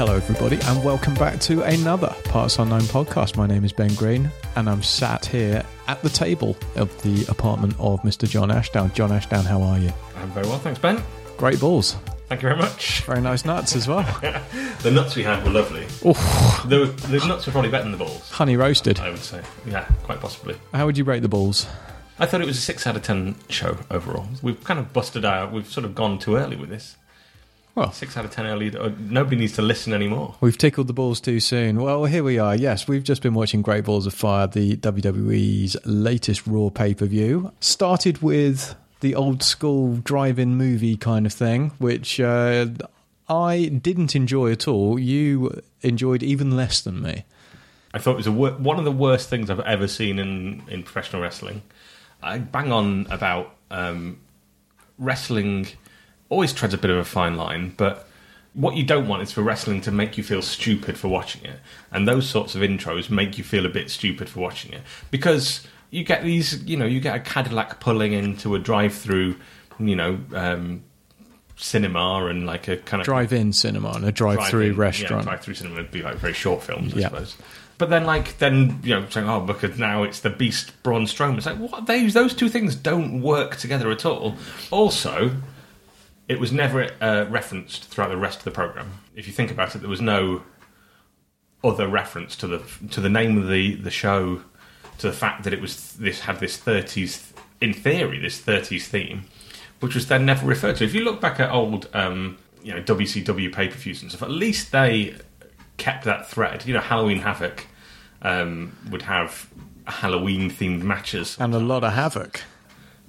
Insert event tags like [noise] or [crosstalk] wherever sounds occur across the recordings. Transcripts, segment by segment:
Hello, everybody, and welcome back to another Parts Unknown podcast. My name is Ben Green, and I'm sat here at the table of the apartment of Mr. John Ashdown. John Ashdown, how are you? I'm very well, thanks, Ben. Great balls. Thank you very much. Very nice nuts as well. [laughs] The nuts we had were lovely. Oof, The, the nuts were probably better than the balls, honey roasted. I would say. Yeah, quite possibly. How would you rate the balls? I thought it was a 6 out of 10 show overall. We've kind of busted out, we've sort of gone too early with this. Well, 6 out of 10 early, uh, nobody needs to listen anymore. We've tickled the balls too soon. Well, here we are. Yes, we've just been watching Great Balls of Fire, the WWE's latest Raw pay per view. Started with the old school drive in movie kind of thing, which uh, I didn't enjoy at all. You enjoyed even less than me. I thought it was a wor- one of the worst things I've ever seen in, in professional wrestling. I bang on about um, wrestling always treads a bit of a fine line, but what you don't want is for wrestling to make you feel stupid for watching it. And those sorts of intros make you feel a bit stupid for watching it. Because you get these, you know, you get a Cadillac pulling into a drive through, you know, um, cinema and like a kind of Drive in cinema and a drive through restaurant. Yeah, drive-through cinema would be like very short films, I Yeah. suppose. But then, like, then you know, saying, "Oh, because now it's the Beast Braun Strowman." It's like, what? Those those two things don't work together at all. Also, it was never uh, referenced throughout the rest of the program. If you think about it, there was no other reference to the to the name of the the show, to the fact that it was this had this thirties in theory this thirties theme, which was then never referred to. If you look back at old um, you know WCW pay per views and stuff, at least they kept that thread. You know, Halloween Havoc um, would have Halloween themed matches, and a lot of havoc.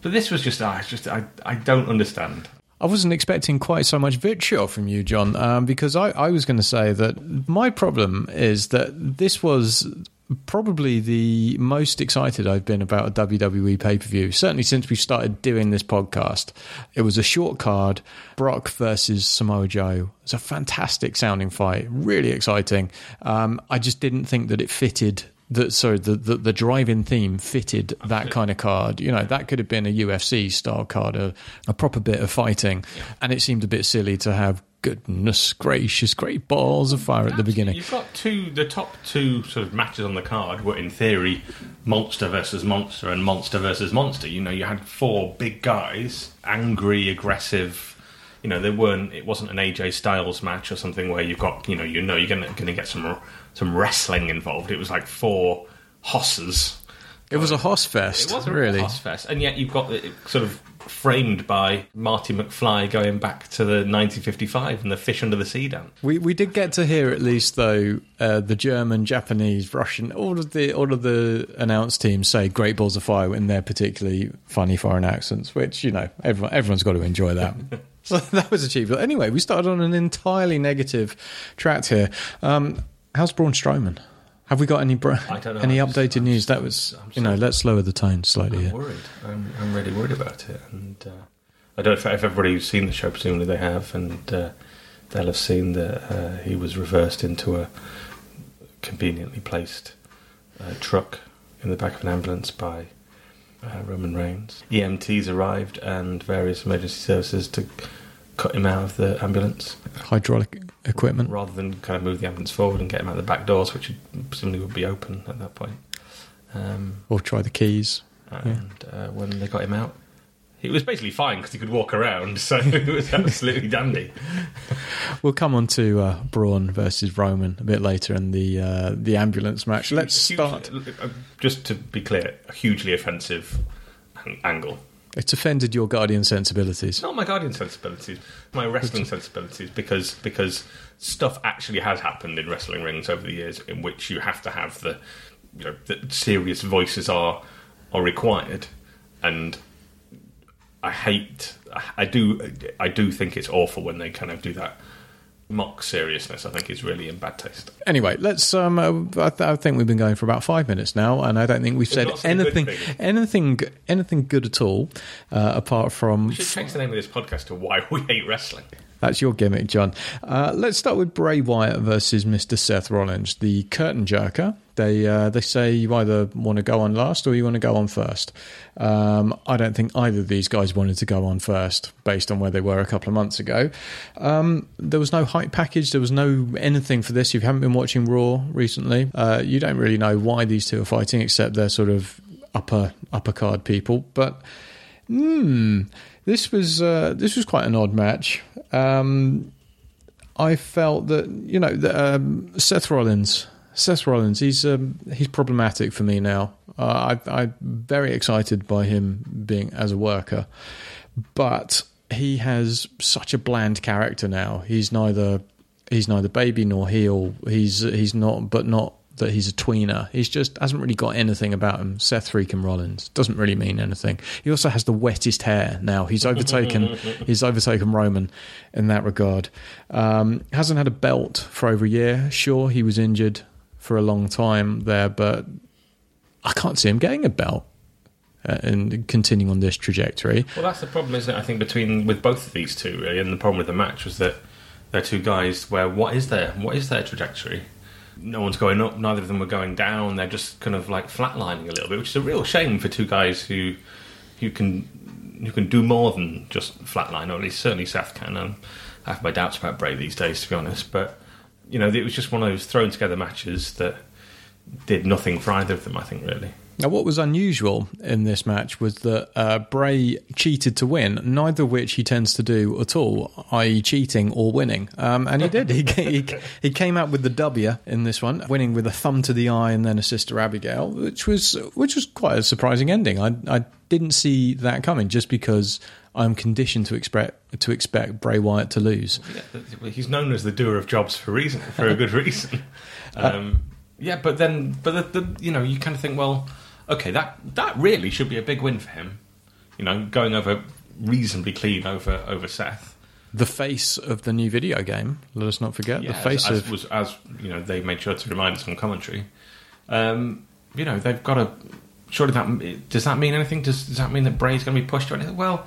but this was just I it's just I I don't understand. I wasn't expecting quite so much vitriol from you, John, um, because I, I was going to say that my problem is that this was probably the most excited I've been about a WWE pay per view, certainly since we started doing this podcast. It was a short card Brock versus Samoa Joe. It's a fantastic sounding fight, really exciting. Um, I just didn't think that it fitted that sorry the, the the drive-in theme fitted that kind of card you know that could have been a ufc style card a, a proper bit of fighting and it seemed a bit silly to have goodness gracious great balls of fire at the beginning You've got two, the top two sort of matches on the card were in theory monster versus monster and monster versus monster. You know, you had four big guys, angry, aggressive. You know, they weren't. It wasn't an AJ Styles match or something where you've got, you know, you know, you're going to get some some wrestling involved. It was like four hosses. it was a hoss fest It was a really really fest, and yet you've got it sort of framed by Marty McFly going back to the 1955 and the fish under the sea dance. We we did get to hear at least though uh, the German, Japanese, Russian, all of the all of the announced teams say "Great Balls of Fire" in their particularly funny foreign accents, which you know everyone everyone's got to enjoy that. [laughs] so [laughs] that was achievable. Anyway, we started on an entirely negative track here. Um, how's Braun Strowman? Have we got any br- I don't know. any I'm updated I'm news? just- That was I'm you know. Let's lower the tone slightly I'm here. worried. I'm, I'm really worried about it, and uh, I don't know if, if everybody's seen the show. Presumably they have, and uh, they'll have seen that uh, he was reversed into a conveniently placed uh, truck in the back of an ambulance by uh, Roman Reigns. EMTs arrived and various emergency services to cut him out of the ambulance Hydraulic equipment. rather than kind of move the ambulance forward and get him out the back doors, which presumably would be open at that point. Um, Or try the keys. and uh, when they got him out, he was basically fine because he could walk around, [laughs] so it was absolutely dandy. [laughs] We'll come on to uh, Braun versus Roman a bit later in the uh, the ambulance match. Let's start. uh, Just to be clear, a hugely offensive angle. It's offended your guardian sensibilities. Not my guardian sensibilities, my wrestling sensibilities, because because stuff actually has happened in wrestling rings over the years in which you have to have the you know the serious voices are are required and I hate I do I do think it's awful when they kind of do that mock seriousness I think is really in bad taste. Anyway, let's. Um, uh, I, th- I think we've been going for about five minutes now, and I don't think we've said anything, anything, anything good at all, uh, apart from We should change the name of this podcast to Why We Hate Wrestling. That's your gimmick, John. Uh, let's start with Bray Wyatt versus Mr. Seth Rollins, the curtain jerker. They uh, they say you either want to go on last or you want to go on first. Um, I don't think either of these guys wanted to go on first, based on where they were a couple of months ago. Um, there was no hype package. There was no anything for this. If you haven't been watching Raw recently, uh, you don't really know why these two are fighting, except they're sort of upper upper card people. But Hmm. This was uh, this was quite an odd match. Um, I felt that you know that, um, Seth Rollins. Seth Rollins, he's um, he's problematic for me now. Uh, I, I'm very excited by him being as a worker, but he has such a bland character now. He's neither he's neither baby nor heel. He's he's not, but not that he's a tweener. He's just hasn't really got anything about him. Seth freaking Rollins doesn't really mean anything. He also has the wettest hair now. He's overtaken. [laughs] he's overtaken Roman in that regard. Um, hasn't had a belt for over a year. Sure, he was injured for a long time there, but I can't see him getting a belt. Uh, and continuing on this trajectory, Well, that's the problem, isn't it? I think between with both of these two, really, and the problem with the match was that they're two guys where what is their what is their trajectory? No one's going up. Neither of them were going down. They're just kind of like flatlining a little bit, which is a real shame for two guys who who can who can do more than just flatline. Or at least certainly Seth can. And I have my doubts about Bray these days, to be honest. But you know, it was just one of those thrown together matches that did nothing for either of them. I think really. Now, what was unusual in this match was that uh, Bray cheated to win, neither of which he tends to do at all, i.e., cheating or winning. Um, and he did. He, he, he came out with the W in this one, winning with a thumb to the eye and then a sister Abigail, which was which was quite a surprising ending. I, I didn't see that coming, just because I'm conditioned to expect to expect Bray Wyatt to lose. Yeah, he's known as the doer of jobs for reason, for a good reason. [laughs] Um, yeah, but then, but the, the, you know, you kind of think, well, okay, that that really should be a big win for him. You know, going over reasonably clean over over Seth. The face of the new video game. Let us not forget Yeah, the face as, of as was as you know they made sure to remind us on commentary. Um, you know, they've got to. Surely that does that mean anything? Does, does that mean that Bray's going to be pushed or anything? Well,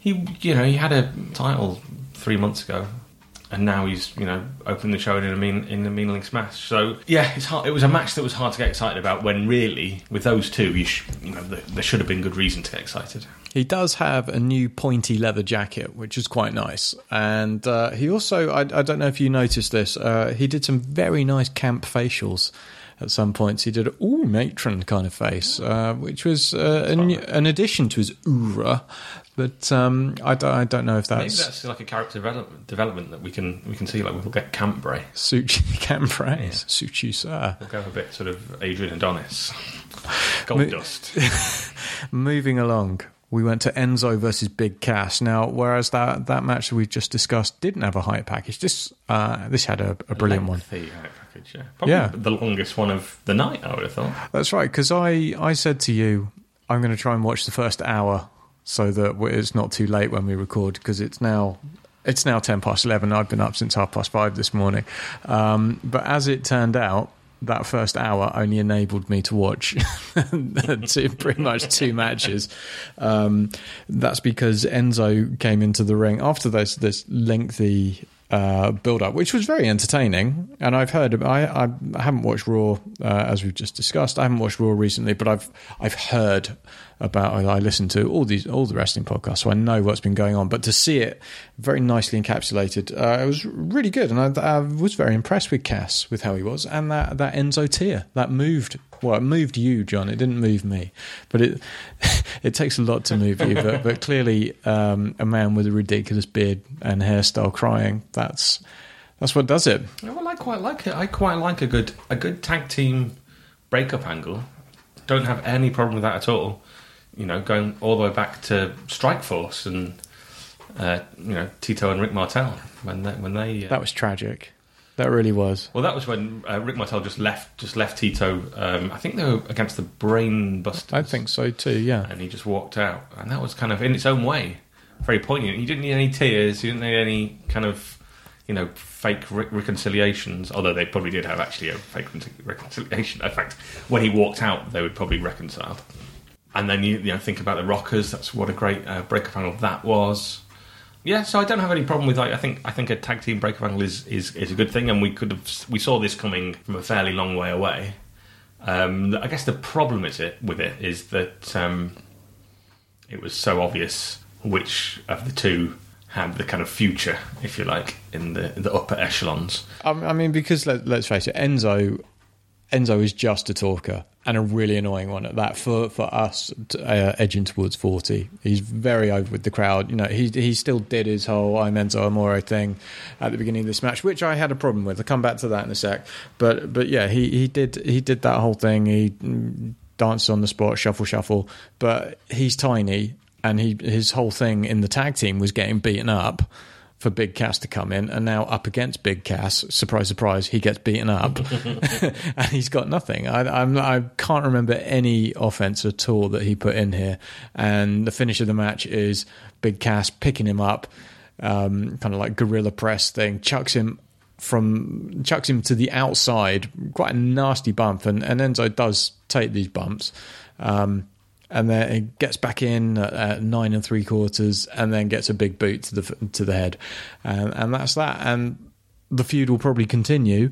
he you know he had a title three months ago, and now he's you know opening the show in a mean in a meaning smash. So yeah, it's hard. It was a match that was hard to get excited about. When really, with those two, you sh- you know there, there should have been good reason to get excited. He does have a new pointy leather jacket, which is quite nice. And uh, he also, I, I don't know if you noticed this, uh, he did some very nice camp facials at some points. He did a ooh matron kind of face, uh, which was uh, an, an addition to his oura. But um, I, don't, I don't know if Maybe that's, that's like a character develop- development that we can we can see. Like we'll get Camp Bray. suits you, camp phrase, sir. We'll go a bit sort of Adrian Adonis, [laughs] Goldust. [laughs] Moving along, we went to Enzo versus Big Cass. Now, whereas that, that match that we just discussed didn't have a hype package, this uh, this had a, a brilliant one. Lengthy hype package, yeah. Probably Yeah. the longest one of the night, I would have thought. That's right, because I, I said to you, I'm going to try and watch the first hour so that it's not too late when we record because it's now it's now ten past eleven. I've been up since half past five this morning, um, but as it turned out. That first hour only enabled me to watch [laughs] two, pretty much two matches. Um, that's because Enzo came into the ring after this this lengthy uh, build up, which was very entertaining. And I've heard, I, I haven't watched Raw uh, as we've just discussed. I haven't watched Raw recently, but I've I've heard about. I listen to all these all the wrestling podcasts, so I know what's been going on. But to see it very nicely encapsulated, uh, it was really good, and I, I was very impressed with Cass with how he was, and that that Enzo tier that moved. Well, it moved you, John. It didn't move me, but it [laughs] it takes a lot to move you. But, but clearly, um, a man with a ridiculous beard and hairstyle crying that's that's what does it. Well, I quite like it. I quite like a good a good tag team breakup angle. Don't have any problem with that at all. You know, going all the way back to Strikeforce and uh, you know Tito and Rick Martel when they, when they uh, That was tragic. That really was. Well, that was when uh, Rick Martel just left just left Tito. Um, I think they were against the Brainbusters. I think so too. Yeah. and he just walked out, and that was kind of in its own way very poignant. He didn't need any tears. He didn't need any kind of you know fake re- reconciliations. Although they probably did have actually a fake re- reconciliation. In fact, when he walked out, they would probably reconciled. And then you, you know think about the Rockers. That's what a great uh, breakup angle that was. Yeah, so I don't have any problem with like I think I think a tag team breakup angle is, is, is a good thing, and we could have we saw this coming from a fairly long way away. Um, I guess the problem is it with it is that um, it was so obvious which of the two had the kind of future, if you like, in the the upper echelons. I mean, because let, us face it, Enzo, Enzo is just a talker and a really annoying one at that. For for us, uh, edging towards forty, he's very over with the crowd. You know, he he still did his whole "I'm Enzo Amore" thing at the beginning of this match, which I had a problem with. I'll come back to that in a sec. But but yeah, he he did he did that whole thing. He danced on the spot, shuffle shuffle. But he's tiny, and he his whole thing in the tag team was getting beaten up for Big Cass to come in, and now up against Big Cass, surprise, surprise, he gets beaten up, [laughs] [laughs] and he's got nothing. I, I'm, I can't remember any offense at all that he put in here, and the finish of the match is Big Cass picking him up, um, kind of like gorilla press thing, chucks him from chucks him to the outside, quite a nasty bump, and, and Enzo does take these bumps. Um, and then he gets back in at, nine and three quarters, and then gets a big boot to the to the head, and, and that's that. And the feud will probably continue,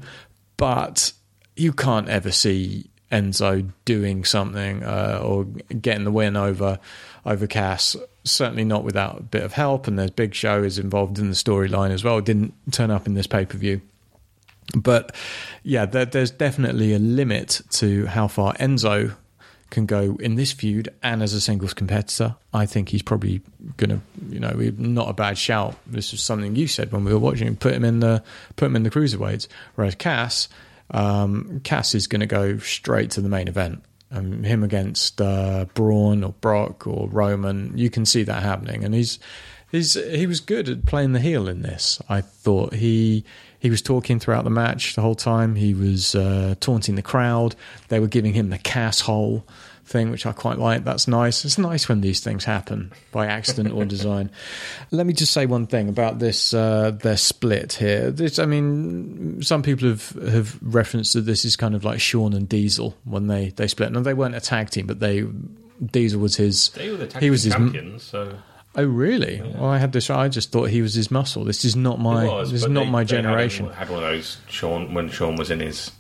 but you can't ever see Enzo doing something uh, or getting the win over over Cass. Certainly not without a bit of help. And there's Big Show is involved in the storyline as well. Didn't turn up in this pay per view. But yeah, there, there's definitely a limit to how far Enzo can go in this feud and as a singles competitor. I think he's probably going to, you know, not a bad shout. This was something you said when we were watching. Put him in the put him in the cruiserweights. Whereas Cass, um, Cass is going to go straight to the main event. Um, him against uh, Braun or Brock or Roman, you can see that happening, and he's he's he was good at playing the heel in this. I thought he he was talking throughout the match the whole time. He was uh, taunting the crowd. They were giving him the Cass hole thing, which I quite like. That's nice. It's nice when these things happen by accident or design. [laughs] Let me just say one thing about this uh, their split here. This, I mean, some people have have referenced that this is kind of like Shawn and Diesel when they they split. No, they weren't a tag team, but they Diesel was his. They were the tag he was team his champions, so Oh really? Yeah. Well, I had this. I just thought he was his muscle. This is not my. was, this is not they, my generation. Had, had one of those Shawn when Shawn was in his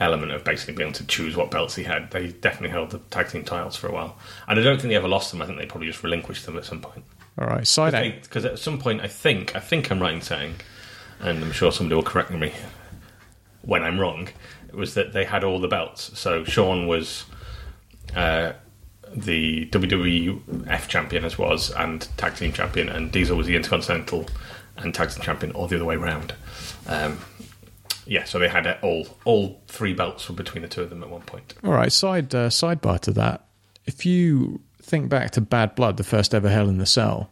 element of basically being able to choose what belts he had. They definitely held the tag team titles for a while, and I don't think they ever lost them. I think they probably just relinquished them at some point. All right, side eight. Because at some point, I think I think I'm right in saying, and I'm sure somebody will correct me when I'm wrong. It was that they had all the belts. So Shawn was. Uh, the WWF champion as was and tag team champion, and Diesel was the Intercontinental and tag team champion, or the other way around. Um, yeah, so they had all all three belts were between the two of them at one point. All right, side uh, sidebar to that. If you think back to Bad Blood, the first ever Hell in the Cell,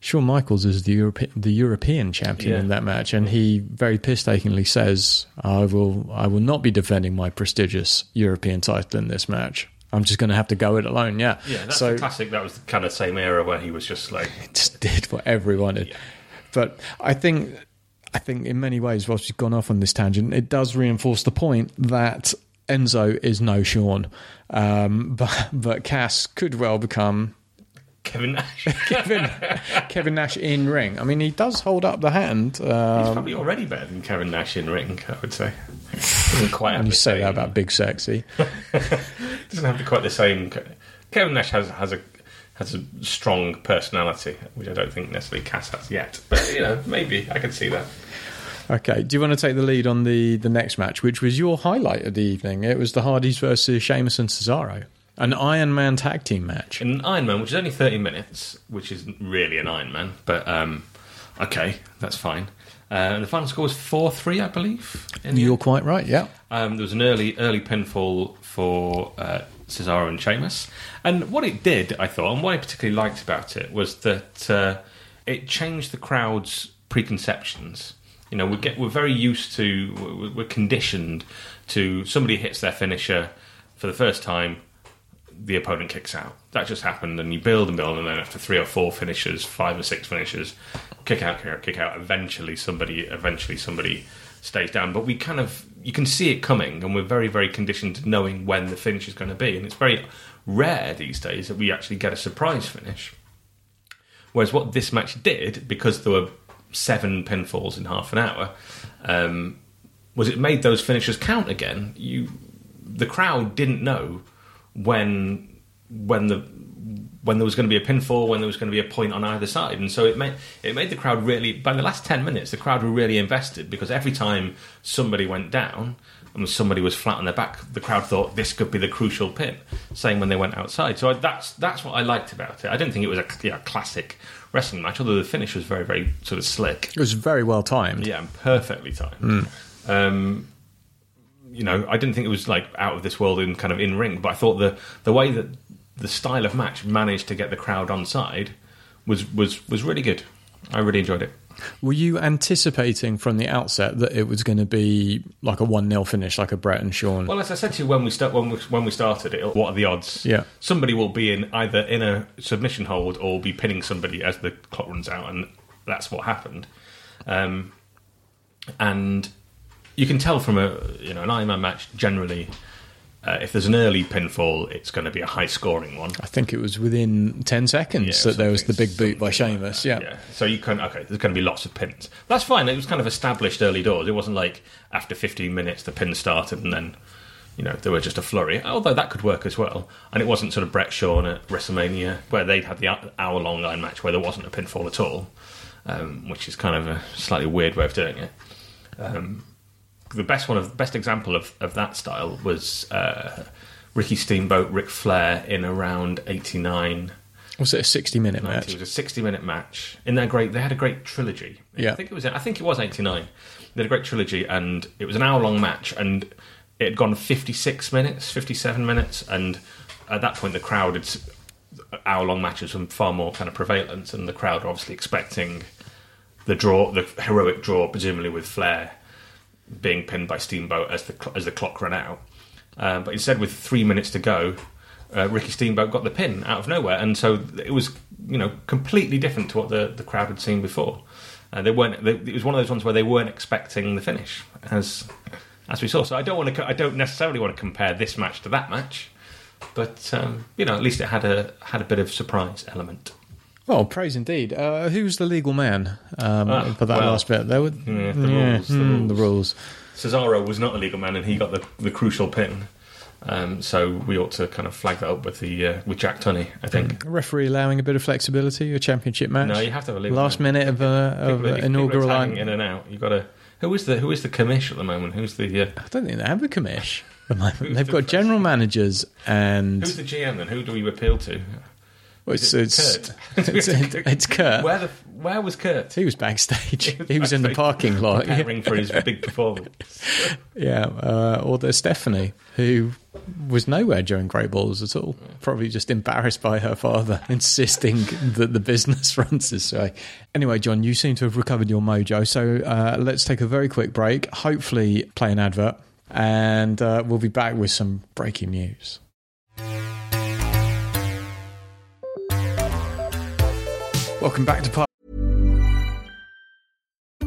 Shawn Michaels is the Europe- the European champion Yeah. in that match, and he very painstakingly says, "I will I will not be defending my prestigious European title in this match. I'm just going to have to go it alone." Yeah, Yeah, that's so classic. That was the kind of same era where he was just like, It [laughs] just did whatever he wanted. Yeah. But I think, I think in many ways, whilst we've gone off on this tangent, it does reinforce the point that Enzo is no Shawn, um, [laughs] but but Cass could well become Kevin Nash. [laughs] Kevin, Kevin Nash in ring. I mean, he does hold up the hand. He's Um, probably already better than Kevin Nash in ring. I would say. Doesn't quite and you say that about Big Sexy. Doesn't have to be quite the same. Kevin Nash has has a has a strong personality, which I don't think necessarily Cass has yet. But you know, maybe I can see that. Okay, do you want to take the lead on the the next match, which was your highlight of the evening? It was the Hardys versus Sheamus and Cesaro, an Iron Man tag team match. An Iron Man, which is only thirty minutes, which isn't really an Iron Man, but um, okay, that's fine. Uh, the final score was four three, I believe. You're quite right. Yeah. Um, there was an early early pinfall for uh, Cesaro and Sheamus, and what it did, I thought, and what I particularly liked about it was that uh, it changed the crowd's preconceptions You know, we get we're very used to we're- conditioned to somebody hits their finisher for the first time, the opponent kicks out. That just happened, and you build and build, and then after three or four finishes, five or six finishes, kick out, kick out, kick out. Eventually, somebody, eventually somebody stays down. But we kind of you can see it coming, and we're very, very conditioned to knowing when the finish is going to be, and it's very rare these days that we actually get a surprise finish. Whereas what this match did, because there were seven pinfalls in half an hour, um, was it made those finishes count again. You, the crowd didn't know when when the when there was going to be a pinfall, when there was going to be a point on either side, and so it made it made the crowd really. By the last ten minutes, the crowd were really invested because every time somebody went down and somebody was flat on their back, the crowd thought this could be the crucial pin. Same when they went outside. So I, that's that's what I liked about it. I didn't think it was a yeah, classic wrestling match, although the finish was very very sort of slick. It was very well timed. Yeah, and perfectly timed. Um, you know, I didn't think it was like out of this world in kind of in ring, but I thought the the way that the style of match managed to get the crowd on side was was was really good. I really enjoyed it. Were you anticipating from the outset that it was going to be like a 1 0 finish, like a Brett and Shawn? Well, as I said to you when we start when we, when we started it, what are the odds? Yeah. somebody will be in either in a submission hold or be pinning somebody as the clock runs out, and that's what happened. Um, and you can tell from a you know an Ironman match generally. Uh, if there's an early pinfall, it's going to be a high scoring one. I think it was within 10 seconds Yeah, that there was the big boot by something like Sheamus. yeah. yeah. So you can okay. There's going to be lots of pins. That's fine. It was kind of established early doors. It wasn't like after 15 minutes the pin started and then you know there were just a flurry. Although that could work as well. And it wasn't sort of Brett Shawn at WrestleMania where they'd had the hour long line match where there wasn't a pinfall at all, um, which is kind of a slightly weird way of doing it. Um, the best one of best example of, of that style was uh, Ricky Steamboat, Ric Flair in around '89. Was it a 60 minute 90. match? It was a 60 minute match. In their great, they had a great trilogy. Yeah. I think it was. I think it was 89. They had a great trilogy, and it was an hour long match, and it had gone 56 minutes, 57 minutes, and at that point, the crowd had hour long matches were far more kind of prevalent, and the crowd were obviously expecting the draw, the heroic draw, presumably with Flair being pinned by Steamboat as the as the clock ran out. Um, but instead, with three minutes to go, uh, Ricky Steamboat got the pin out of nowhere, and so it was you know completely different to what the, the crowd had seen before. Uh, they weren't. They, it was one of those ones where they weren't expecting the finish, as as we saw. So I don't want to. I don't necessarily want to compare this match to that match, but um, you know, at least it had a had a bit of surprise element. Oh, praise indeed. Uh, who's the legal man um, Ah, for that well, last bit? There were, yeah, the rules, the hmm, rules. the rules. Cesaro was not a legal man, and he got the, the crucial pin. Um, so we ought to kind of flag that up with the uh, with Jack Tunney. I think. A referee allowing a bit of flexibility, a championship match. No, you have to have a legal Last man. minute of, uh, of People- uh, people inaugural line. in and out. You got to. Who is the who is the commish at the moment? Who's the uh, I don't think they have a commish. at the moment. They've the got general managers and who's the GM then? Who do we appeal to? Well, it's, Is it's, it [laughs] it's, it's, it's Kurt. Where the where was Kurt? He was backstage. [laughs] He was in the parking lot. preparing for his big performance. [laughs] Yeah, uh, or there's Stephanie, who was nowhere during Great Balls at all. Probably just embarrassed by her father insisting that the business runs this way. Anyway, John, you seem to have recovered your mojo, so uh, let's take a very quick break. Hopefully, play an advert, and uh, we'll be back with some breaking news. Welcome back to part.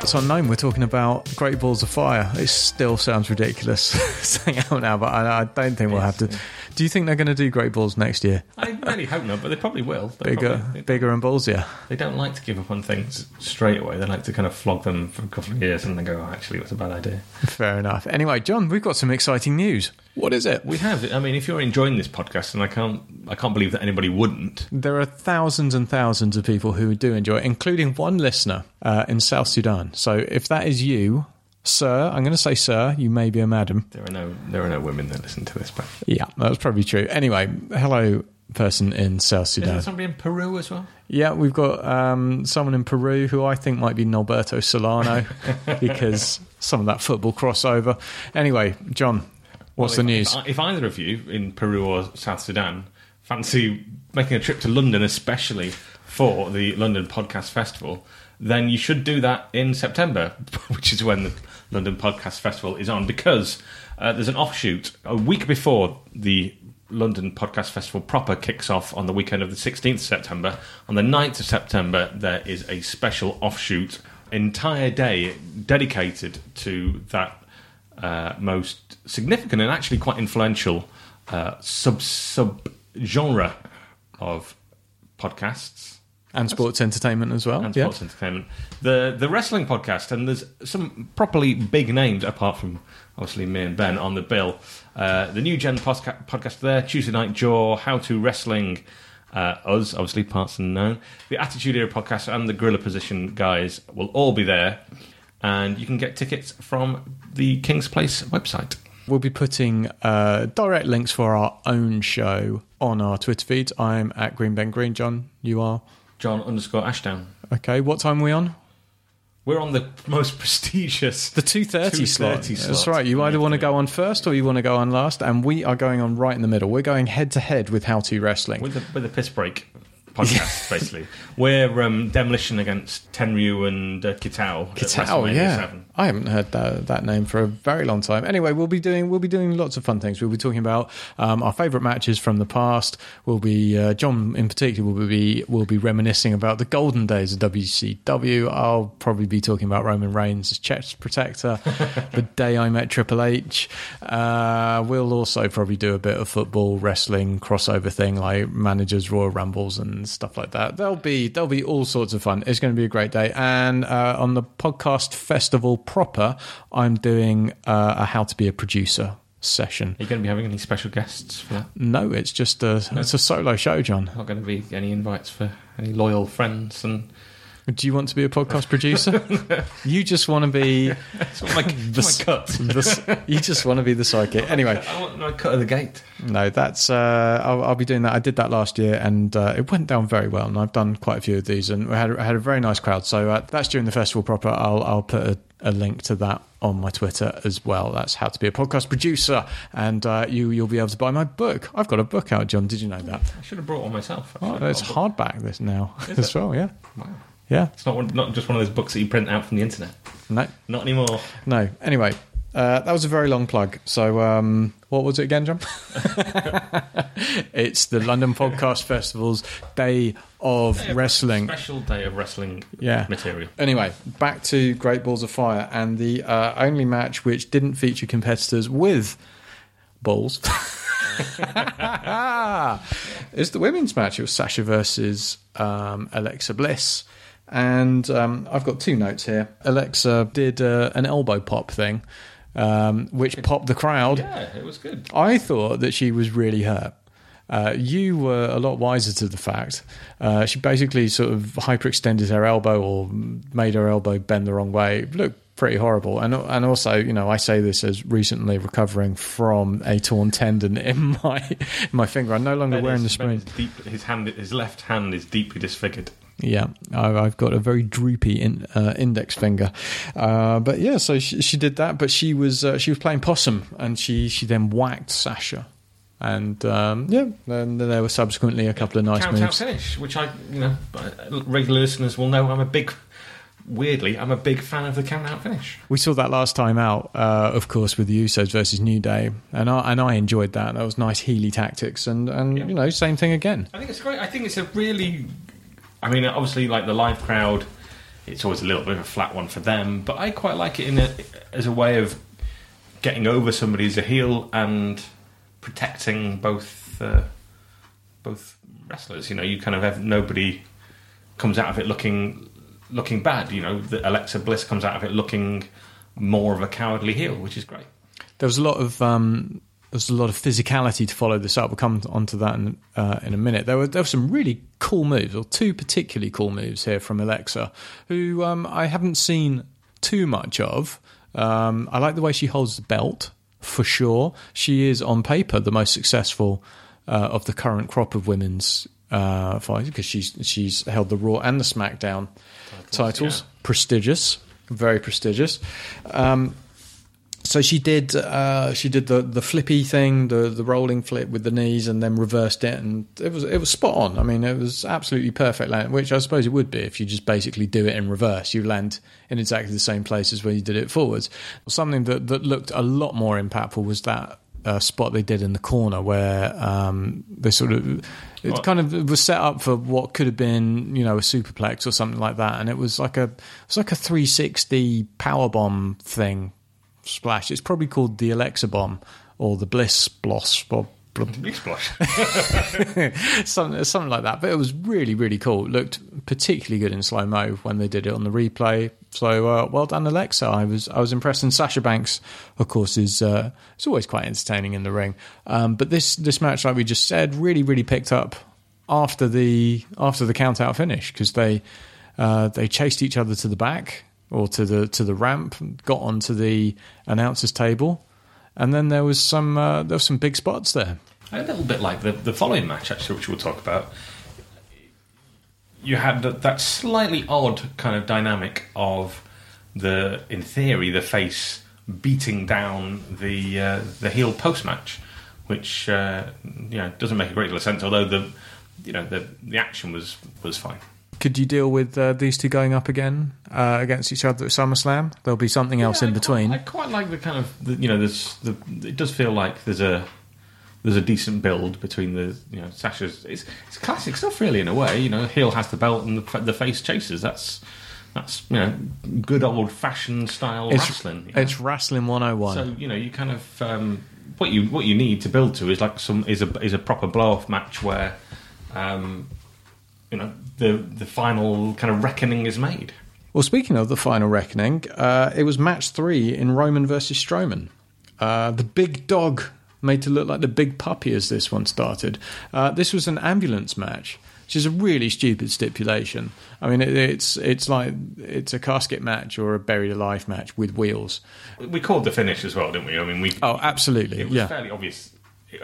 It's unknown. We're talking about Great Balls of Fire. It still sounds ridiculous [laughs] saying out now, but I, I don't think we'll have to. Do you think they're going to do Great Balls next year? I really hope not, but they probably will. They Bigger, probably- bigger and ballsier. They don't like to give up on things straight away. They like to kind of flog them for a couple of years and then go, oh, actually, it was a bad idea. Fair enough. Anyway, John, we've got some exciting news. What is it? We have. I mean, if you're enjoying this podcast, and I can't, I can't believe that anybody wouldn't. There are thousands and thousands of people who do enjoy it, including one listener uh, in South Sudan. So if that is you, sir, I'm going to say sir, you may be a madam. There are no, there are no women that listen to this. But Yeah, that's probably true. Anyway, hello, person in South is there Sudan. somebody in Peru as well? Yeah, we've got um, someone in Peru who I think might be Nolberto Solano [laughs] because some of that football crossover. Anyway, John, what's Well, the if- news? If, if either of you in Peru or South Sudan fancy making a trip to London, especially for the London Podcast Festival, then you should do that in September, [laughs] which is when the London Podcast Festival is on, because uh, there's an offshoot a week before the London Podcast Festival proper kicks off on the weekend of the 16th of September. On the 9th of September, there is a special offshoot, entire day dedicated to that uh, most significant and actually quite influential uh, sub sub genre of podcasts and sports entertainment as well. and yeah. sports entertainment. The the wrestling podcast, and there's some properly big names apart from obviously me and Ben on the bill. Uh, the new Gen posca- podcast there, Tuesday Night Jaw, How to Wrestling. Uh, us, obviously, parts unknown. The Attitude Era podcast and the Gorilla Position guys will all be there, and you can get tickets from the King's Place website. We'll be putting uh, direct links for our own show on our Twitter feeds. I'm at Green Ben Green. John, you are. John underscore Ashdown. Okay, what time are we on? We're on the most [laughs] prestigious. The 2.30 slot. 2:30 That's right. You either want to go on first or you want to go on last. And we are going on right in the middle. We're going head to head with How To Wrestling. with the with the piss break podcast, [laughs] basically. We're um, demolition against Tenryu and uh, Kitao. Kitao, yeah. 7. I haven't heard that, that name for a very long time. Anyway, we'll be doing we'll be doing lots of fun things. We'll be talking about um, our favourite matches from the past. We'll be uh, John in particular will be will be reminiscing about the golden days of WCW. I'll probably be talking about Roman Reigns as chest protector, [laughs] the day I met Triple H. Uh, we'll also probably do a bit of football, wrestling crossover thing like managers Royal Rumbles and stuff like that. There'll be there'll be all sorts of fun. It's going to be a great day. And uh, on the podcast festival proper, I'm doing uh, a how to be a producer session. Are you going to be having any special guests for that? No, it's just a it's a solo show, John. Not going to be any invites for any loyal friends and. Do you want to be a podcast producer? [laughs] you just want to be my, the, cut. the- you just want to be the psychic. Anyway, I want my cut of the gate. No, that's uh, I'll, I'll be doing that. I did that last year, and uh, it went down very well. And I've done quite a few of these, and we had I had a very nice crowd. So uh, that's during the festival proper. I'll I'll put a, a link to that on my Twitter as well. That's how to be a podcast producer, and uh, you you'll be able to buy my book. I've got a book out, John. Did you know that? I should have brought one myself. Oh, it's hardback this now as it? well. Yeah, Wow. yeah. It's not, one, not just one of those books that you print out from the internet. No, Not anymore. no. Anyway. Uh, that was a very long plug. So, um, what was it again, John? [laughs] it's the London Podcast Festival's day of wrestling. Special day of wrestling Yeah. material. Anyway, back to Great Balls of Fire and the uh, only match which didn't feature competitors with balls. [laughs] is the women's match. It was Sasha versus um, Alexa Bliss. And um, I've got two notes here. Alexa did uh, an elbow pop thing, um, which popped the crowd. Yeah, it was good. I thought that she was really hurt. Uh, you were a lot wiser to the fact. Uh, she basically sort of hyperextended her elbow or made her elbow bend the wrong way. It looked pretty horrible. And and also, you know, I say this as recently recovering from a torn tendon in my in [laughs] my finger. I'm no longer Ben wearing the is- Ben sprain. deep, his hand, his left hand is deeply disfigured. Yeah, I- I've got a very droopy in, uh, index finger, uh, but yeah. So she, she did that, but she was uh, she was playing possum, and she she then whacked Sasha, and um, yeah, then there were subsequently a couple of nice count moves. finish, which I, you know, regular listeners will know. I'm a big, weirdly, I'm a big fan of the count out finish. We saw that last time out, uh, of course, with the Usos versus New Day, and I and I enjoyed that. That was nice Healy tactics, and and Yeah. you know, same thing again. I think it's great. I think it's a really, I mean, obviously, like the live crowd it's always a little bit of a flat one for them. But I quite like it in a, as a way of getting over somebody as a heel and protecting both uh, both wrestlers. You know, you kind of have nobody comes out of it looking looking bad. You know, the Alexa Bliss comes out of it looking more of a cowardly heel, which is great. There was a lot of um, there was a lot of physicality to follow this up. We'll come onto that in, uh, in a minute. There were there were some really cool moves, or two particularly cool moves here from Alexa, who um, I haven't seen too much of. Um, I like the way she holds the belt for sure. She is on paper the most successful uh, of the current crop of women's uh, fighters because she's she's held the Raw and the SmackDown titles. yeah. Prestigious, very prestigious. Um, so she did uh, she did the the flippy thing, the the rolling flip with the knees, and then reversed it, and it was it was spot on. I mean, it was absolutely perfect land, which I suppose it would be if you just basically do it in reverse. You land in exactly the same place as where you did it forwards. Something that that looked a lot more impactful was that. Uh, spot they did in the corner where um, they sort of it What? kind of was set up for what could have been you know a superplex or something like that, and it was like a it was like a 360 power bomb thing splash. It's probably called the Alexa bomb or the Bliss Bloss or bl- Big splash. something, something like that. But it was really, really cool. It looked particularly good in slow mo when they did it on the replay. So uh, well done, Alexa. I was I was impressed. And Sasha Banks, of course, is uh, is always quite entertaining in the ring. Um, but this this match, like we just said, really, really picked up after the after the count out finish because they uh, they chased each other to the back or to the to the ramp, got onto the announcers table, and then there was some uh, there was some big spots there. A little bit like the, the following match, actually, which we'll talk about. You had that, that slightly odd kind of dynamic of the, in theory, the face beating down the uh, the heel post match, which uh, you know doesn't make a great deal of sense. Although the you know the the action was was fine. Could you deal with uh, these two going up again uh, against each other at SummerSlam? There'll be something else in I between. Quite, I quite like the kind of the, you know there's the it does feel like there's a there's a decent build between the you know Sasha's it's it's classic stuff really in a way you know heel has the belt and the, the face chases that's that's you know good old fashioned style it's wrestling you know. it's wrestling 101. so you know you kind of um, what you what you need to build to is like some is a is a proper blow off match where um, you know the the final kind of reckoning is made. Well, speaking of the final reckoning, uh, it was match three in Roman versus Strowman. Uh, the big dog made to look like the big puppy as this one started. Uh, this was an ambulance match, which is a really stupid stipulation. I mean, it, it's it's like it's a casket match or a buried alive match with wheels. We called the finish as well, didn't we? I mean, we Oh, absolutely, It was yeah. fairly obvious.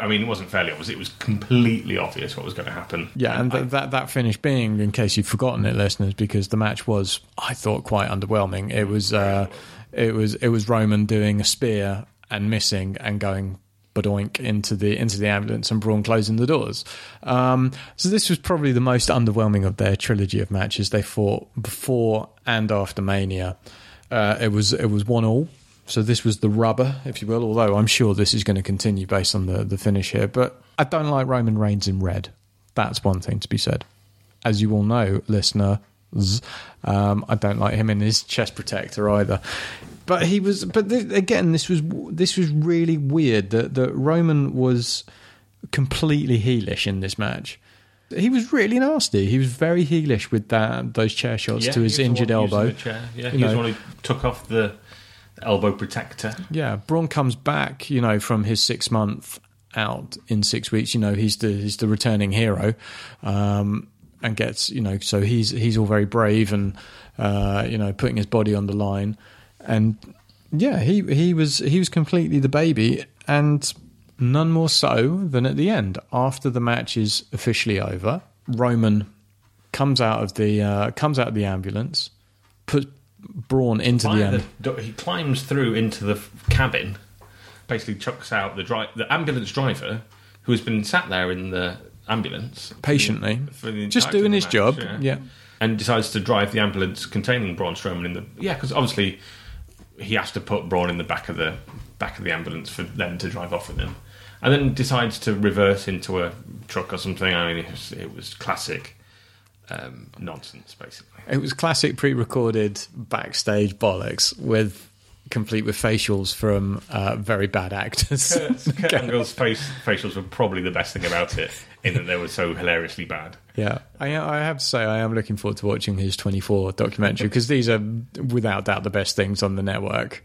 I mean, it wasn't fairly obvious. It was completely obvious what was going to happen. Yeah, and I- that that finish being, in case you've forgotten it, listeners, because the match was, I thought, quite underwhelming. It was, uh, it was, it was Roman doing a spear and missing and going badoink into the into the ambulance and Braun closing the doors. Um, so this was probably the most underwhelming of their trilogy of matches they fought before and after Mania. Uh, it was it was one all. So this was the rubber, if you will. Although I'm sure this is going to continue based on the the finish here. But I don't like Roman Reigns in red. That's one thing to be said. As you all know, listener, um, I don't like him in his chest protector either. But he was. But th- again, this was this was really weird that that Roman was completely heelish in this match. He was really nasty. He was very heelish with that those chair shots Yeah, to his he was the injured elbow. chair. Yeah, You he was know. the one who took off the elbow protector. Yeah, Braun comes back, you know, from his six month out in six weeks. You know, he's the he's the returning hero, um, and gets you know, so he's he's all very brave and uh, you know putting his body on the line, and yeah, he he was he was completely the baby, and none more so than at the end after the match is officially over. Roman comes out of the uh, comes out of the ambulance, puts Braun into the end. the he climbs through into the cabin, basically chucks out the dri- the ambulance driver who has been sat there in the ambulance Patiently. for the Just doing his match, job, yeah. and decides to drive the ambulance containing Braun Strowman in the yeah because obviously he has to put Braun in the back of the back of the ambulance for them to drive off with him, and then decides to reverse into a truck or something. I mean, it was, it was classic. Um, nonsense, basically. It was classic pre-recorded backstage bollocks with complete with facials from uh, very bad actors. Kurt, [laughs] Kurt Angle's face, facials were probably the best thing about it, in that they were so hilariously bad. Yeah, I, I have to say I am looking forward to watching his 24 documentary because these are without doubt the best things on the network.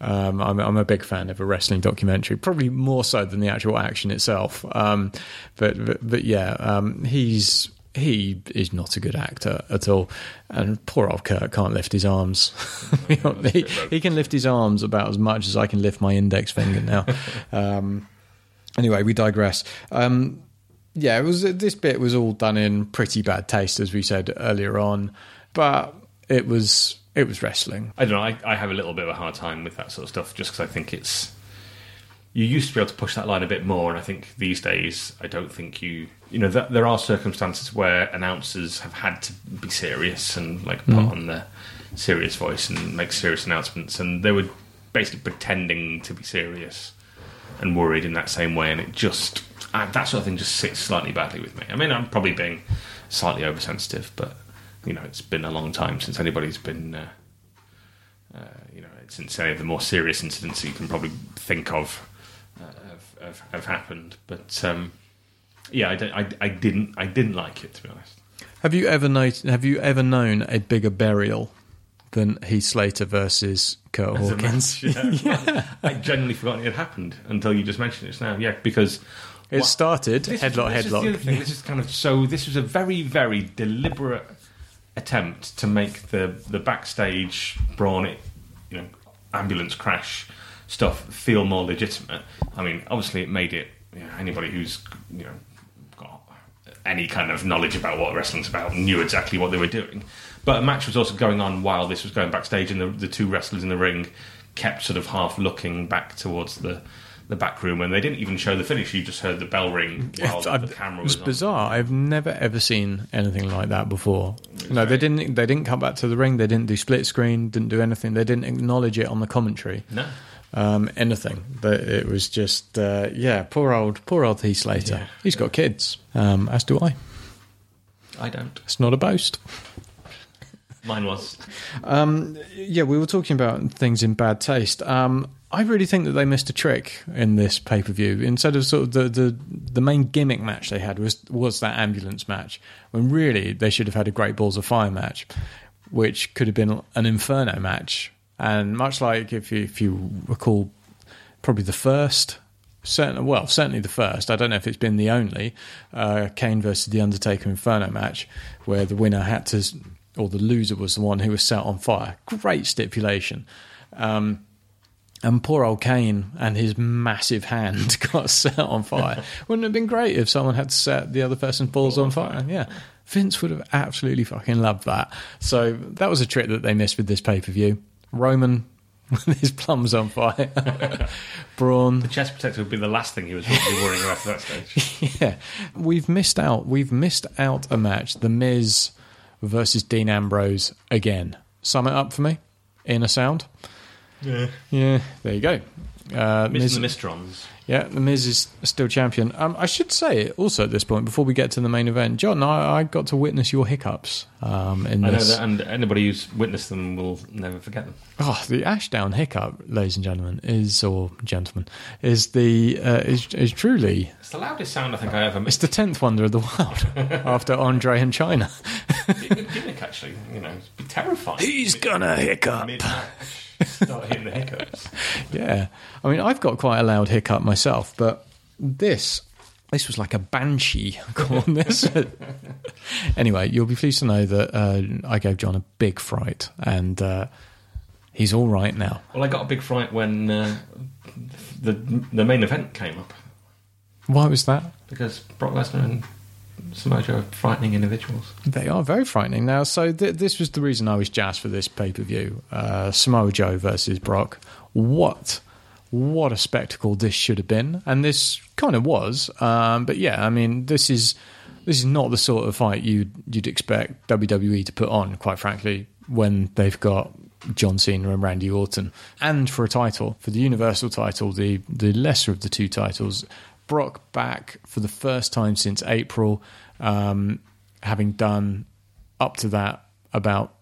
Um, I'm, I'm a big fan of a wrestling documentary, probably more so than the actual action itself. Um, but, but but yeah, um, he's he is not a good actor at all, and poor old Kurt can't lift his arms. [laughs] he, he can lift his arms about as much as I can lift my index finger now. [laughs] um, anyway, we digress. Um, yeah, it was this bit was all done in pretty bad taste, as we said earlier on, but it was it was wrestling. I don't know. I, I have a little bit of a hard time with that sort of stuff, just because I think it's you used to be able to push that line a bit more, and I think these days I don't think you you know th- there are circumstances where announcers have had to be serious and like put on the serious voice and make serious announcements, and they were basically pretending to be serious and worried in that same way, and it just uh, that sort of thing just sits slightly badly with me. I mean, I'm probably being slightly oversensitive, but you know, it's been a long time since anybody's been. Uh, uh, you know, since any of the more serious incidents you can probably think of have, have, have happened. But um, yeah, I, don't, I, I didn't I didn't like it to be honest. Have you ever not, Have you ever known a bigger burial than Heath Slater versus Curt As Hawkins? [laughs] match, [laughs] yeah. I genuinely forgot it had happened until you just mentioned it just now. Yeah, because It what- started This headlock, is, this Is headlock. thing. This is kind of so. This was a very, very deliberate attempt to make the the backstage brawn, you know, ambulance crash stuff feel more legitimate. I mean, obviously, it made it. You know, anybody who's you know got any kind of knowledge about what wrestling's about knew exactly what they were doing. But a match was also going on while this was going backstage, and the, the two wrestlers in the ring kept sort of half looking back towards the. The back room, and they didn't even show the finish. You just heard the bell ring while the camera it was was on. bizarre. I've never ever seen anything like that before. No, they didn't. They didn't come back to the ring. They didn't do split screen. Didn't do anything. They didn't acknowledge it on the commentary. No. Um, anything. But it was just, uh, yeah, poor old, poor old Heath Slater. Yeah. He's got kids, um, as do I. I don't. It's not a boast. Mine was. Um, Yeah, we were talking about things in bad taste. Um, I really think that they missed a trick in this pay per view. Instead of sort of the, the the main gimmick match they had was was that ambulance match, when really they should have had a Great Balls of Fire match, which could have been an Inferno match. And much like if you, if you recall, probably the first. Certain, well, certainly the first. I don't know if it's been the only uh, Kane versus the Undertaker Inferno match, where the winner had to, or the loser was the one who was set on fire. Great stipulation. Um, and poor old Kane and his massive hand [laughs] got set on fire. [laughs] Wouldn't it have been great if someone had set the other person's balls on fire? Yeah. Vince would have absolutely fucking loved that. So that was a trick that they missed with this pay per view. Roman [laughs] with his plums on fire. [laughs] Braun. The chest protector would be the last thing he was probably worrying about at that stage. [laughs] Yeah. We've missed out. We've missed out a match. The Miz versus Dean Ambrose again. Sum it up for me in a sound. Yeah. Yeah, there you go. Uh, Missing Miz- the Mistrons. Yeah, the Miz is still champion. Um, I should say also at this point, before we get to the main event, John, I, I got to witness your hiccups um, in I know this. that, and anybody who's witnessed them will never forget them. Oh, the Ashdown hiccup, ladies and gentlemen, is or gentlemen, is the uh, is, is truly It's the loudest sound I think I ever it's the tenth wonder of the world [laughs] after Andre and Chyna. It'd a good gimmick, actually. You know, be terrifying. He's gonna hiccup. Start hitting the hiccups. Yeah, I mean, I've got quite a loud hiccup myself, but this this was like a banshee [laughs] on this. anyway, you'll be pleased to know that uh, I gave John a big fright, and uh, he's all right now. Well, I got a big fright when uh, the the main event came up Why was that? because Brock Lesnar and Samoa Joe are frightening individuals. They are very frightening now. So th- this was the reason I was jazzed for this pay per view: uh, Samoa Joe versus Brock. What, what a spectacle this should have been, and this kind of was. Um, but yeah, I mean, this is this is not the sort of fight you'd you'd expect WWE to put on. Quite frankly, when they've got John Cena and Randy Orton, and for a title, for the Universal title, the the lesser of the two titles, Brock back for the first time since April, um, having done up to that about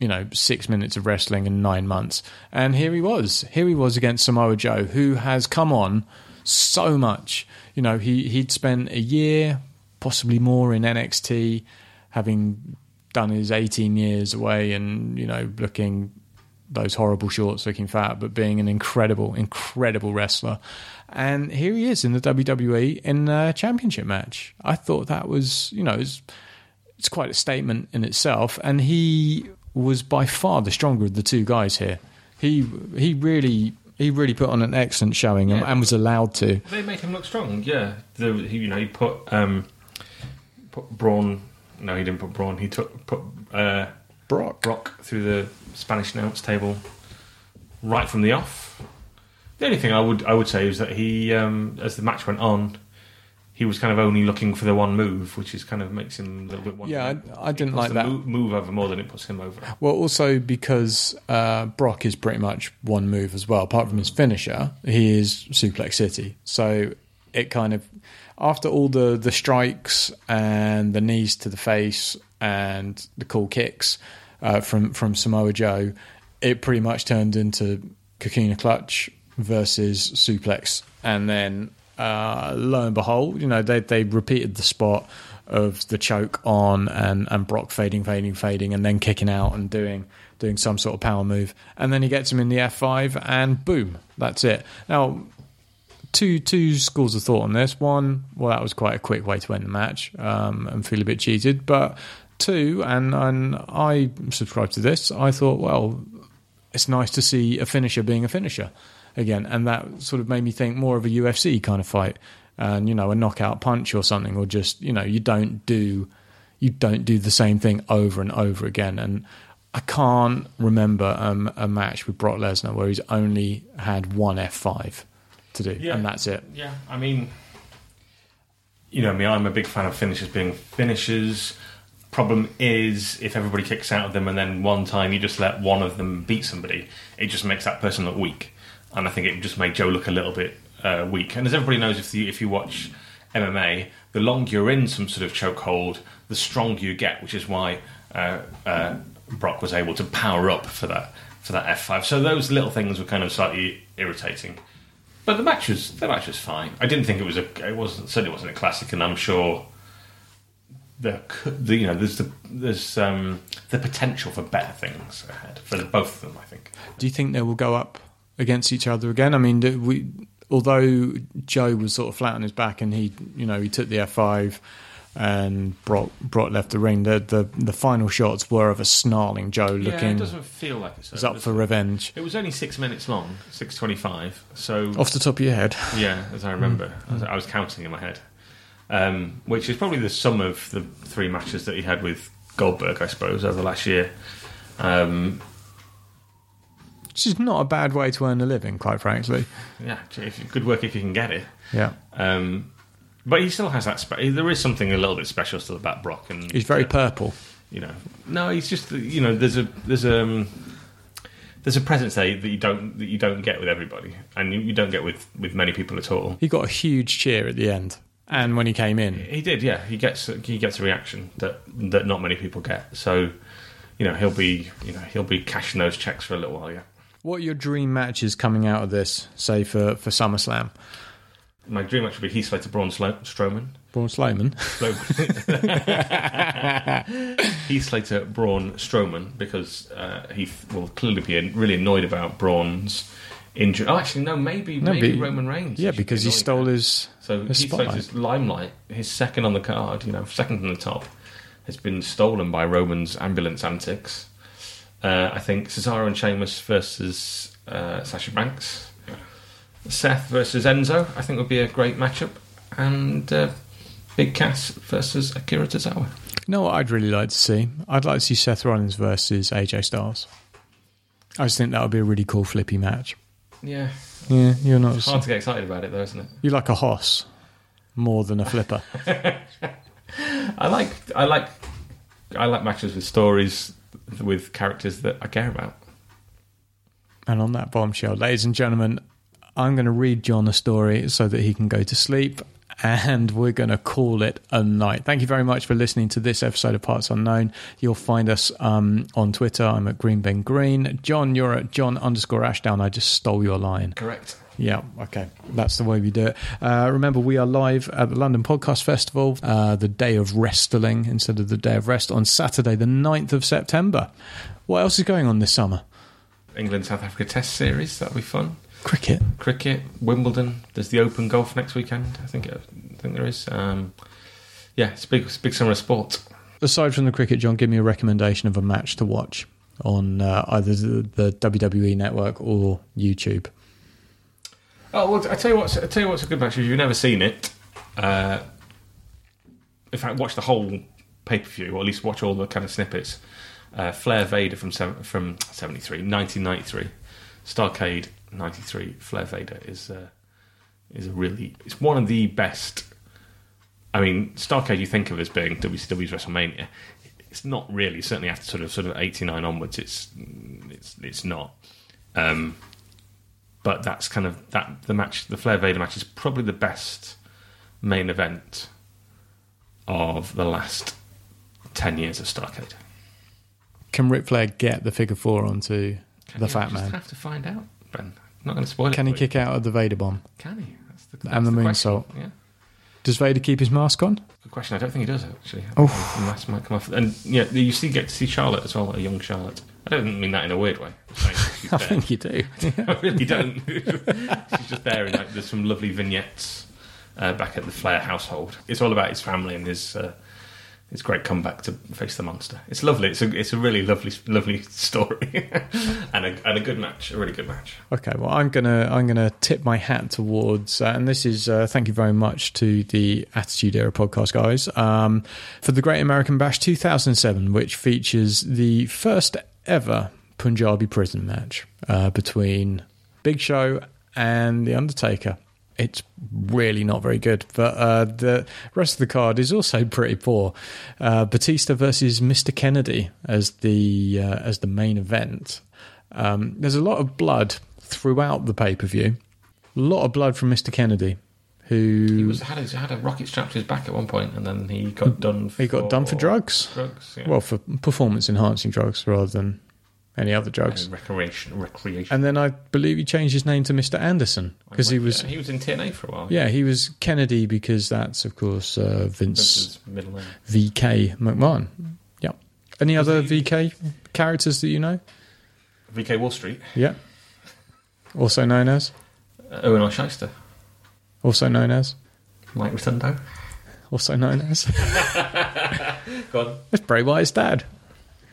you know six minutes of wrestling in nine months, and here he was. Here he was against Samoa Joe, who has come on so much. You know, he he'd spent a year, possibly more, in NXT, having done his 18 years away, and you know, looking those horrible shorts, looking fat, but being an incredible, incredible wrestler. And here he is in the WWE in a championship match. I thought that was, you know, it's, it's quite a statement in itself. And he was by far the stronger of the two guys here. He he really he really put on an excellent showing and, Yeah. and was allowed to. They make him look strong. Yeah, the, he, you know, he put um, put Braun. No, he didn't put Braun. He took put uh, Brock. Brock through the Spanish announce table right from the off. The only thing I would I would say is that he, um, as the match went on, he was kind of only looking for the one move, which is kind of makes him a little bit. Yeah. I- I didn't like the that. Move, move over more than it puts him over. Well, also because uh, Brock is pretty much one move as well. Apart from his finisher, he is Suplex City. So it kind of after all the the strikes and the knees to the face and the cool kicks uh, from from Samoa Joe, it pretty much turned into Coquina Clutch versus Suplex, and then uh, lo and behold, you know they they repeated the spot of the choke on and and Brock fading, fading, fading, and then kicking out and doing doing some sort of power move, and then he gets him in the F five, and boom, that's it. Now two two schools of thought on this. One, well, that was quite a quick way to end the match um, and feel a bit cheated. But two, and and I subscribe to this. I thought, well, it's nice to see a finisher being a finisher again, and that sort of made me think more of a UFC kind of fight, and you know, a knockout punch or something, or just you know, you don't do you don't do the same thing over and over again, and. I can't remember um, a match with Brock Lesnar where he's only had one F5 to do, Yeah. and that's it. Yeah, I mean, you know me, I'm a big fan of finishers being finishers. Problem is, if everybody kicks out of them and then one time you just let one of them beat somebody, it just makes that person look weak. And I think it just made Joe look a little bit uh, weak. And as everybody knows, if you, if you watch MMA, the longer you're in some sort of chokehold, the stronger you get, which is why uh, uh, Brock was able to power up for that for that F5. So those little things were kind of slightly irritating. But the match was the match was fine. I didn't think it was a it wasn't certainly wasn't a classic, and I'm sure the, the you know there's the there's um, the potential for better things ahead for both of them. I think. Do you think they will go up against each other again? I mean, we, although Joe was sort of flat on his back and he, you know, he took the F5 and Brock, Brock left the ring, the, the the final shots were of a snarling Joe looking. yeah, it doesn't feel like it's up for revenge. It was only six minutes long, six twenty-five. So Off the top of your head. Yeah, as I remember, I, was, I was counting in my head, um, which is probably the sum of the three matches that he had with Goldberg, I suppose, over the last year. Um, Which is not a bad way to earn a living, quite frankly. [laughs] yeah, good work if you can get it. Yeah. Um, but he still has that. Spe- there is something a little bit special still about Brock, and He's very uh, purple. You know, no, he's just you know, there's a there's a um, there's a presence there that you don't that you don't get with everybody, and you, you don't get with with many people at all. He got a huge cheer at the end. And when he came in, He did, yeah. He gets he gets a reaction that that not many people get. So, you know, he'll be you know he'll be cashing those checks for a little while. Yeah. What are your dream matches coming out of this, say, for, for SummerSlam? My dream match would be Heath Slater, Braun Slo- Strowman. Braun Strowman. [laughs] Heath Slater, Braun Strowman, because uh, he will clearly be really annoyed about Braun's injury. Oh, actually, no, maybe No, maybe but- Roman Reigns. Yeah, because be he stole about. his, So his Heath. Slater's limelight, his second on the card, you know, second from the top, has been stolen by Roman's ambulance antics. Uh, I think Cesaro and Sheamus versus uh, Sasha Banks, Seth versus Enzo, I think would be a great matchup, and uh, Big Cass versus Akira Tozawa. You know what I'd really like to see? I'd like to see Seth Rollins versus AJ Styles. I just think that would be a really cool flippy match. Yeah, Yeah, you're not. it's hard to get excited about it though, isn't it? You like a hoss more than a flipper. [laughs] I like I like I like matches with stories with characters that I care about. and on that bombshell, ladies and gentlemen, I'm going to read John a story so that he can go to sleep. and we're going to call it a night. Thank you very much for listening to this episode of Parts Unknown. You'll find us um, on Twitter. I'm at Green Ben Green. John, you're at John underscore Ashdown. I just stole your line. Correct. Yeah, okay. That's the way we do it. Uh, remember, we are live at the London Podcast Festival, uh, the day of wrestling instead of the day of rest on Saturday, the 9th of September. What else is going on this summer? England South Africa Test Series. That'll be fun. Cricket. Cricket, Wimbledon. There's the Open Golf next weekend. I think I think there is. Um, yeah, it's a big, it's big summer of sport. Aside from the cricket, John, give me a recommendation of a match to watch on uh, either the, the WWE network or YouTube. Oh well, I tell you what's I tell you what's a good match. If you've never seen it, uh, in fact, watch the whole pay per view, or at least watch all the kind of snippets. Uh, Flair Vader from seven, from 73, 1993, Starcade 93. Flair Vader is uh, is a really it's one of the best. I mean, Starcade you think of as being WCW's WrestleMania. It's not really. Certainly after sort of sort of 89 onwards, it's it's it's not. Um, but that's kind of that the match the Flair Vader match is probably the best main event of the last 10 years of Starcade. Can Ric Flair get the figure four onto Can the fat man? have to find out, Ben. I'm not going to spoil it. Can he kick out of the Vader bomb? Can he? That's the, And that's the question. moonsault. Yeah. Does Vader keep his mask on? Good question. I don't think he does actually. Oh, the mask might come off. And yeah, you see get to see Charlotte as well, a young Charlotte. I don't mean that in a weird way. I [laughs] there. think you do. [laughs] I really don't. [laughs] She's just there, and like, there's some lovely vignettes uh, back at the Flair household. It's all about his family and his uh, his great comeback to face the monster. It's lovely. It's a it's a really lovely lovely [laughs] story, and a and a good match. A really good match. Okay, well, I'm gonna I'm gonna tip my hat towards, uh, and this is uh, thank you very much to the Attitude Era podcast guys um, for the Great American Bash 2007, which features the first ever Punjabi prison match uh, between Big Show and the Undertaker. It's really not very good, but uh, the rest of the card is also pretty poor. Uh, Batista versus Mr. Kennedy as the uh, as the main event. Um, there's a lot of blood throughout the pay per view. A lot of blood from Mr. Kennedy, who He was had his, had a rocket strapped to his back at one point, and then he got done. For he got done for drugs. Drugs. Yeah. Well, for performance enhancing drugs rather than any other drugs. And recreation. Recreation. And then I believe he changed his name to Mr. Anderson because he was Yeah, he was in TNA for a while. yeah he was Kennedy because that's of course uh, Vince middle name. VK McMahon. Yeah. Any other VK characters that you know? VK Wall Street. Yeah. Also known as. Uh, Irwin R. Schyster. Also known as. Mike Rotundo. Also known as. [laughs] Go on. That's Bray Wyatt's dad.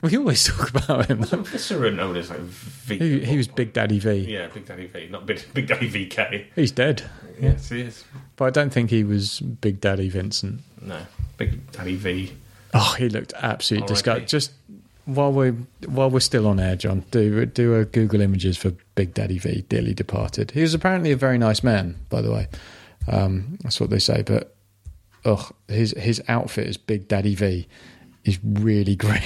We always [laughs] talk about him. though. Viscera known as like V. He, he was Big Daddy V. Yeah, Big Daddy V, not Big, Big Daddy VK. He's dead. Yes, he is. But I don't think he was Big Daddy Vincent. No, Big Daddy V. Oh, he looked absolutely R.I.P. disgusting. Just while we while we're still on air, John, do do a Google images for Big Daddy V, dearly departed. He was apparently a very nice man, by the way. Um, that's what they say. But ugh, his his outfit as Big Daddy V is really [laughs] grim.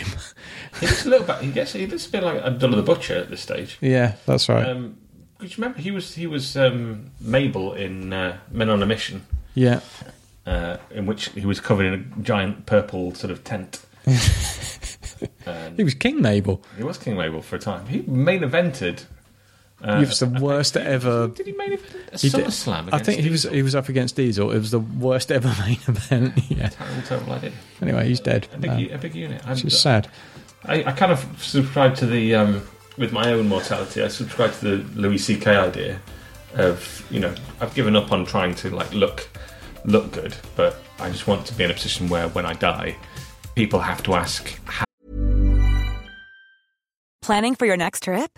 He looks a little bit. He gets. He looks a bit like Abdullah the Butcher at this stage. yeah, that's right. Um, could you remember he was he was um, Mabel in uh, Men on a Mission, yeah, uh, in which he was covered in a giant purple sort of tent. [laughs] he was King Mabel. He was King Mabel for a time. He main evented. Uh, He was the worst ever. Did he main event a He did- SummerSlam? I think he was he was up against Diesel. It was the worst ever [laughs] main event. yeah. Terrible, terrible idea. Anyway, he's dead. A big, Um, a big unit. I'm, it's just sad. I, I kind of subscribe to the um, with my own mortality. I subscribe to the Louis C.K. idea of you know I've given up on trying to like look look good, but I just want to be in a position where when I die, people have to ask how Planning for your next trip?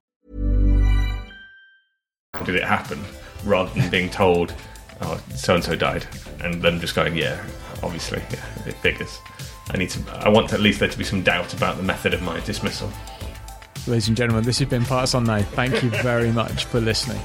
Did it happen, rather than being told oh, so and so died, and then just going, yeah, obviously, yeah, it figures. I need to. I want at least there to be some doubt about the method of my dismissal. Ladies and gentlemen, this has been Parts Unknown. Thank you very much for listening.